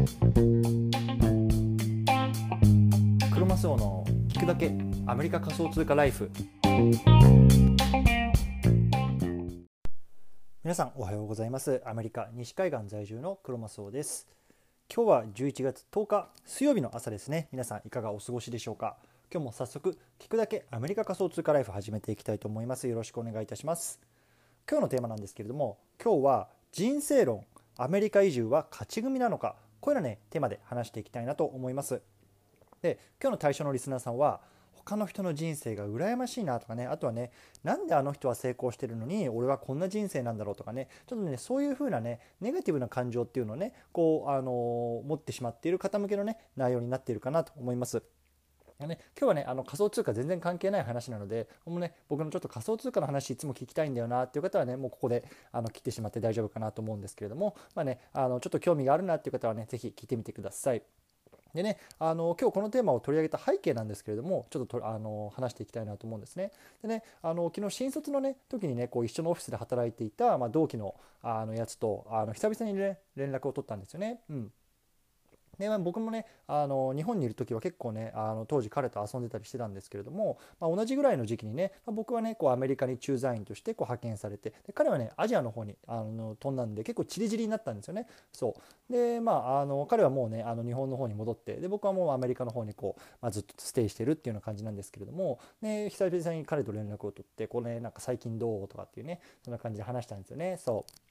クロマスオの聞くだけアメリカ仮想通貨ライフ。皆さんおはようございます。アメリカ西海岸在住のクロマスオです。今日は11月10日水曜日の朝ですね。皆さんいかがお過ごしでしょうか？今日も早速聞くだけアメリカ仮想通貨ライフ始めていきたいと思います。よろしくお願いいたします。今日のテーマなんですけれども今日は人生論。アメリカ移住は勝ち組なのか？こういうのねテーマで話していきたいなと思いますで今日の対象のリスナーさんは他の人の人生が羨ましいなとかねあとはねなんであの人は成功してるのに俺はこんな人生なんだろうとかねちょっとねそういう風なねネガティブな感情っていうのをねこうあの持ってしまっている方向けのね内容になっているかなと思います。ね、今日はねあの仮想通貨全然関係ない話なのでもうね僕のちょっと仮想通貨の話いつも聞きたいんだよなっていう方はねもうここであの切ってしまって大丈夫かなと思うんですけれどもまあねあのちょっと興味があるなっていう方はね是非聞いてみてください。でね、あの今日このテーマを取り上げた背景なんですけれどもちょっとあの話していきたいなと思うんですね。でねあの昨日新卒のね時にねこう一緒のオフィスで働いていた、まあ、同期のあのやつとあの久々にね連絡を取ったんですよね。うんで、まあ、僕もねあの日本にいる時は結構ねあの当時彼と遊んでたりしてたんですけれども、まあ、同じぐらいの時期にね、まあ、僕はねこうアメリカに駐在員としてこう派遣されてで彼はねアジアの方にあの飛んだんで結構チリチリになったんですよね。そうでまああの彼はもうねあの日本の方に戻ってで僕はもうアメリカの方にこう、まあ、ずっとステイしてるっていうような感じなんですけれども、ね、久々に彼と連絡を取ってこうねなんか最近どうとかっていうねそんな感じで話したんですよね。そう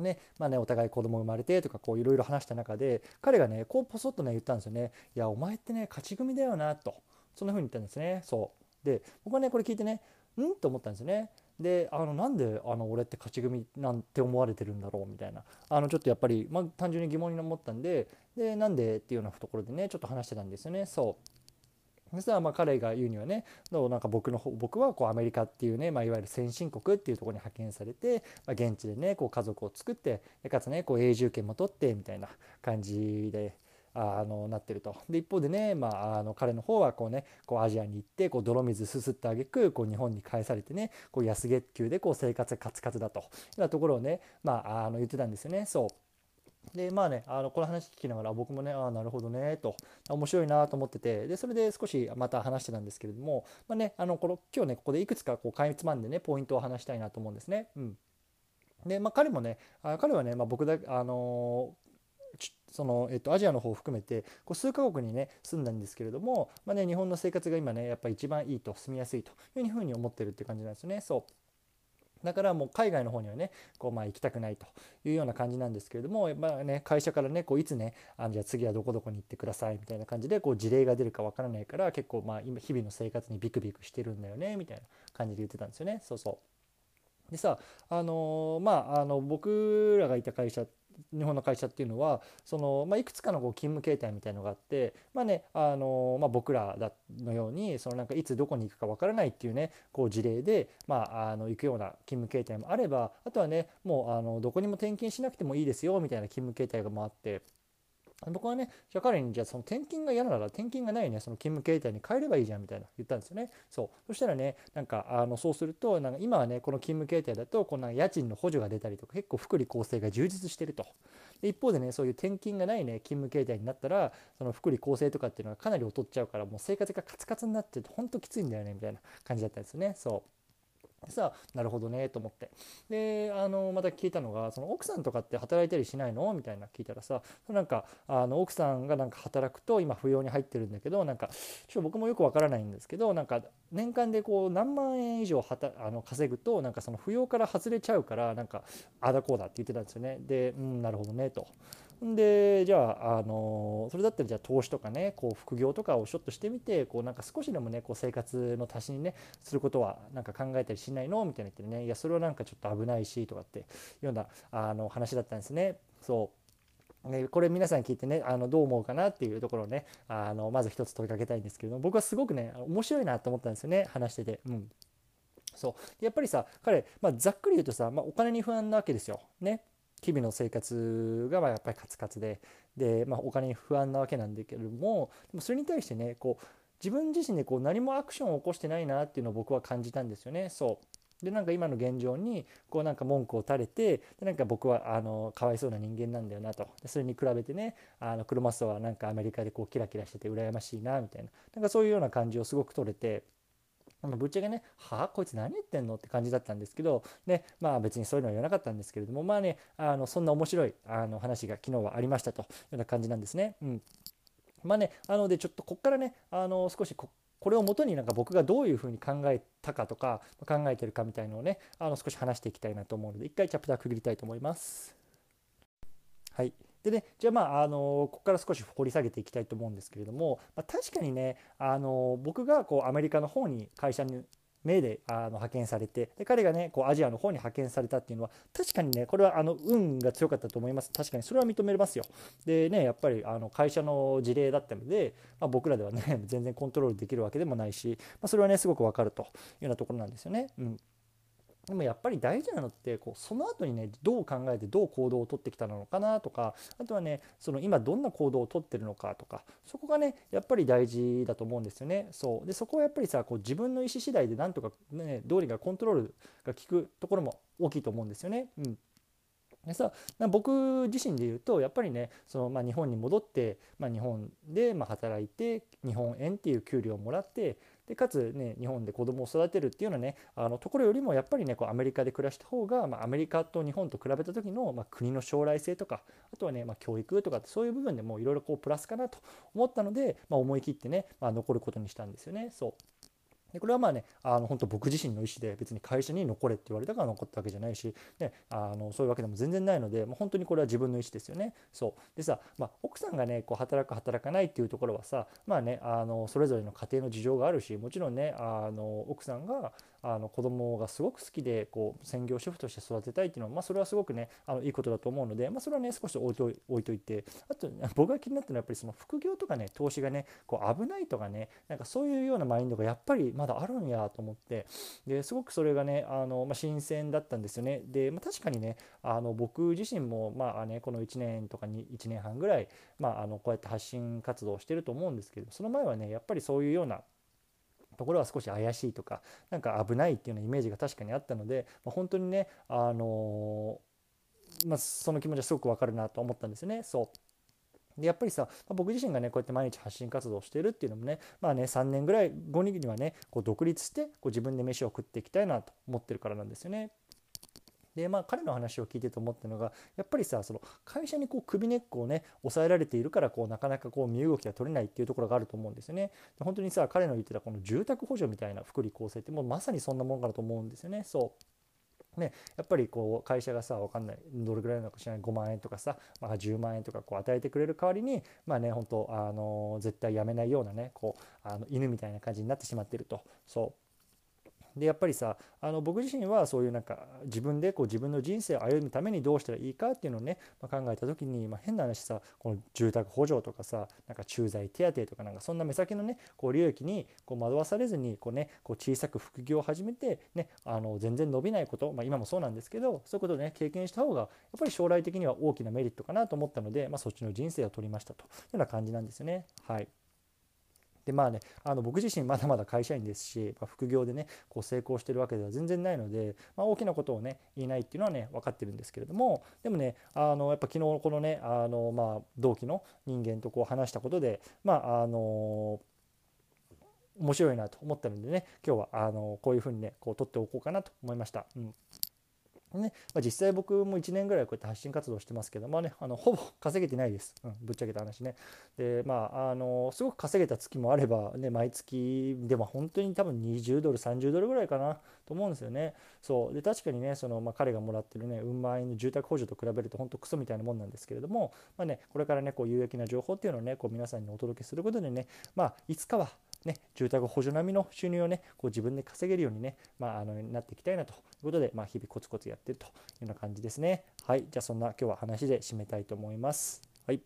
ねまあね、お互い子供生まれてとかいろいろ話した中で彼がねこうポソッとね言ったんですよね「いやお前ってね勝ち組だよな」と。そんな風に言ったんですね。そう。で僕はねこれ聞いてねんと思ったんですよね。であのなんであの俺って勝ち組なんて思われてるんだろうみたいな。あのちょっとやっぱり、まあ、単純に疑問に思ったんででなんでっていうようなところでねちょっと話してたんですよね。そう。そしたらまあ彼が言うにはねなんか僕の僕はこうアメリカっていうね、まあ、いわゆる先進国っていうところに派遣されて、まあ、現地でねこう家族を作ってかつねこう永住権も取ってみたいな感じで。あのなってるとで一方でね、まあ、あの彼の方はこう、ね、こうアジアに行ってこう泥水すすってあげくこう日本に返されてねこう安月給でこう生活がカツカツだというようなところをね、まあ、あの言ってたんですよね。そうでまあねあのこの話聞きながら僕もねああなるほどねと面白いなと思っててでそれで少しまた話してたんですけれども、まあね、あのこの今日ねここでいくつかこうかいつまんでねポイントを話したいなと思うんですね。うん、でまあ彼もねあ彼はね、まあ、僕だあのそのえっと、アジアの方を含めてこう数カ国にね住んだんですけれども、まあね、日本の生活が今ねやっぱり一番いいと住みやすいというふうに思ってるって感じなんですよね。そうだからもう海外の方にはねこうまあ行きたくないというような感じなんですけれども、まあね、会社からねこういつねあのじゃあ次はどこどこに行ってくださいみたいな感じでこう事例が出るかわからないから結構まあ今日々の生活にビクビクしてるんだよねみたいな感じで言ってたんですよね。そうそう。でさあのー、まああの僕らがいた会社日本の会社っていうのはその、まあ、いくつかのこう勤務形態みたいのがあって、まあねあのまあ、僕らのようにそのなんかいつどこに行くかわからないっていうねこう事例で、まあ、あの行くような勤務形態もあればあとはねもうあのどこにも転勤しなくてもいいですよみたいな勤務形態がもあって。僕はね、じゃあ彼にじゃあその転勤が嫌なら転勤がないね、その勤務形態に変えればいいじゃんみたいな言ったんですよね。そう。そしたらね、なんかあのそうすると、なんか今はね、この勤務形態だと、こんな家賃の補助が出たりとか、結構福利厚生が充実してると。で一方でね、そういう転勤がないね、勤務形態になったら、その福利厚生とかっていうのがかなり劣っちゃうから、もう生活がカツカツになってて、ほんときついんだよね、みたいな感じだったんですよね。そう。さなるほどねと思って。であのまた聞いたのがその奥さんとかって働いたりしないの？みたいな聞いたらさなんかあの奥さんがなんか働くと今扶養に入ってるんだけどなんかちょ僕もよくわからないんですけどなんか年間でこう何万円以上はたあの稼ぐとなんかその扶養から外れちゃうからなんかあだこうだって言ってたんですよね。でうんなるほどねと。でじゃあ、あのそれだったらじゃあ投資とかねこう副業とかをちょっとしてみてこうなんか少しでもねこう生活の足しにねすることはなんか考えたりしないのみたいな言ってねいやそれはなんかちょっと危ないしとかっていうようなあの話だったんですね。そうこれ皆さん聞いてねあのどう思うかなっていうところをねあのまず一つ問いかけたいんですけれども僕はすごくね面白いなと思ったんですよね話してて。うんそうやっぱりさ彼、まあ、ざっくり言うとさ、まあ、お金に不安なわけですよ。ね。日々の生活がまやっぱりカツカツでで、まあ、お金に不安なわけなんだけれどもでもそれに対してねこう自分自身でこう何もアクションを起こしてないなっていうのを僕は感じたんですよね。そうでなんか今の現状にこうなんか文句を垂れてでなんか僕はあのかわいそうな人間なんだよなとでそれに比べてねあのクロマスはなんかアメリカでこうキラキラしてて羨ましいなみたいななんかそういうような感じをすごく取れて。ぶっちゃけね、は？あ、こいつ何言ってんの？って感じだったんですけど、ね、まあ別にそういうのは言わなかったんですけれども、まあね、あのそんな面白いあの話が昨日はありましたというような感じなんですね。うん。まあね、なのでちょっとこっからね、あの少しここれをもとになんか僕がどういうふうに考えたかとか考えてるかみたいのをねあの少し話していきたいなと思うので一回チャプター区切りたいと思います。はいでね、じゃあまあ、あのここから少し掘り下げていきたいと思うんですけれども、まあ、確かにね、あの僕がこうアメリカの方に会社に目であの派遣されてで彼がねこうアジアの方に派遣されたっていうのは確かにねこれはあの運が強かったと思います。確かにそれは認めますよ。でねやっぱりあの会社の事例だったので、まあ、僕らではね全然コントロールできるわけでもないし、まあ、それはねすごくわかるというようなところなんですよね。うん。でもやっぱり大事なのってこうその後にねどう考えてどう行動をとってきたのかなとかあとはねその今どんな行動をとってるのかとかそこがねやっぱり大事だと思うんですよね。そうでそこはやっぱりさこう自分の意思次第でなんとかねどうにかコントロールが効くところも大きいと思うんですよね。うんでさ僕自身で言うとやっぱりねその、まあ、日本に戻って、まあ、日本でま働いて日本円っていう給料をもらってでかつね日本で子供を育てるっていうようなねあのところよりもやっぱりねこうアメリカで暮らした方が、まあ、アメリカと日本と比べた時の、まあ、国の将来性とかあとはね、まあ、教育とかそういう部分でもいろいろプラスかなと思ったので、ま、思い切ってね、ま、残ることにしたんですよね。そうでこれはまあねあの本当僕自身の意思で別に会社に残れって言われたから残ったわけじゃないし、ね、あのそういうわけでも全然ないのでもう本当にこれは自分の意思ですよね。そうでさ、まあ、奥さんがねこう働く働かないっていうところはさまあねあのそれぞれの家庭の事情があるしもちろんねあの奥さんがあの子供がすごく好きでこう専業主婦として育てたいっていうのは、まあ、それはすごくねあのいいことだと思うので、まあ、それはね少し置いと置いといてあと僕が気になったのはやっぱりその副業とかね投資がねこう危ないとかねなんかそういうようなマインドがやっぱりまだあるんやと思ってですごくそれがねあの、まあ、新鮮だったんですよね。で、まあ、確かにねあの僕自身もまあねこの1年とかに1年半ぐらい、まあ、あのこうやって発信活動をしてると思うんですけどその前はねやっぱりそういうようなところは少し怪しいとかなんか危ないっていうようなイメージが確かにあったので、まあ、本当にねあのー、まあ、その気持ちはすごくわかるなと思ったんですよね。そうでやっぱりさ、まあ、僕自身がねこうやって毎日発信活動をしているっていうのもねまあね3年ぐらい後にはねこう独立してこう自分で飯を食っていきたいなと思ってるからなんですよね。でまあ彼の話を聞いてて思ったのがやっぱりさその会社にこう首根っこをね抑えられているからこうなかなかこう身動きが取れないっていうところがあると思うんですよね。で本当にさ彼の言ってたこの住宅補助みたいな福利厚生ってもうまさにそんなもんかなと思うんですよね。そう。ね、やっぱりこう会社がさ分かんない。どれぐらいなのか知らない。5万円とかさ、まあ、10万円とかこう与えてくれる代わりにまあね本当あの絶対やめないようなねこうあの犬みたいな感じになってしまってると。そう。でやっぱりさあの僕自身はそういうなんか自分でこう自分の人生を歩むためにどうしたらいいかっていうのをね、まあ、考えた時に、まあ、変な話さこの住宅補助とかさなんか駐在手当とかなんかそんな目先のねこう利益にこう惑わされずにこう、ね、こう小さく副業を始めて、ね、あの全然伸びないこと、まあ、今もそうなんですけどそういうことをね経験した方がやっぱり将来的には大きなメリットかなと思ったので、まあ、そっちの人生を取りましたというような感じなんですよね。はいでまあねあの僕自身まだまだ会社員ですし、まあ、副業でねこう成功してるわけでは全然ないので、まあ、大きなことをね言えないっていうのはね分かってるんですけれどもでもねあのやっぱ昨日このねあの、まあ、同期の人間とこう話したことでまああの面白いなと思ったのでね今日はあのこういうふうにねこう撮っておこうかなと思いました。うんねまあ、実際僕も1年ぐらいこうやって発信活動してますけど、まあね、あのほぼ稼げてないです、うん、ぶっちゃけた話ね。でまああのすごく稼げた月もあれば、ね、毎月でも本当に多分20ドル30ドルぐらいかなと思うんですよね。そうで確かにねその、まあ、彼がもらってるねうん万円の住宅補助と比べると本当クソみたいなもんなんですけれども、まあね、これからねこう有益な情報っていうのをねこう皆さんにお届けすることでね、まあ、いつかはね、住宅補助並みの収入をね、こう自分で稼げるようにね、まあ、あのなっていきたいなということで、まあ、日々コツコツやってるというような感じですね。はい、じゃあそんな今日は話で締めたいと思います。はい。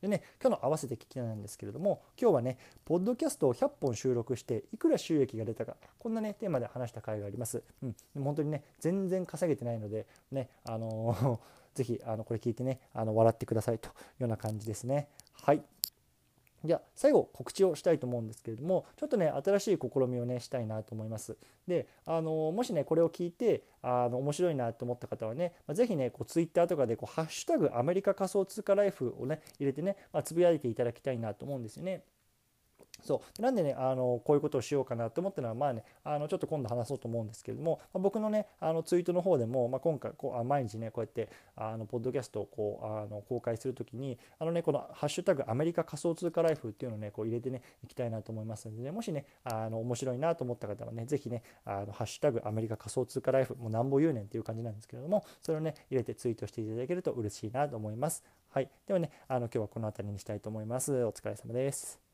でね、今日の合わせて聞きなんですけれども、今日はね、ポッドキャストを100本収録して、いくら収益が出たか、こんなね、テーマで話した回があります。うん、でも本当にね、全然稼げてないので、ね、あのー、ぜひ、あの、これ聞いてね、あの、笑ってくださいというような感じですね。はい。じゃあ最後告知をしたいと思うんですけれどもちょっとね新しい試みをねしたいなと思います。であのもしねこれを聞いてあの面白いなと思った方はね、まあ、ぜひねこうツイッターとかでこうハッシュタグアメリカ仮想通貨ライフをね入れてね、まあ、つぶやいていただきたいなと思うんですよね。そうなんでねあのこういうことをしようかなと思ったのはまあねあのちょっと今度話そうと思うんですけれども、まあ、僕のねあのツイートの方でも、まあ、今回こうあ毎日ねこうやってあのポッドキャストをこうあの公開するときにあのねこの「ハッシュタグアメリカ仮想通貨ライフ」っていうのをねこう入れてねいきたいなと思いますので、ね、もしねあの面白いなと思った方はね是非ねあのハッシュタグアメリカ仮想通貨ライフもうなんぼ言うねんっていう感じなんですけれどもそれをね入れてツイートしていただけると嬉しいなと思います。はい、ではねあの今日はこの辺りにしたいと思います。お疲れ様です。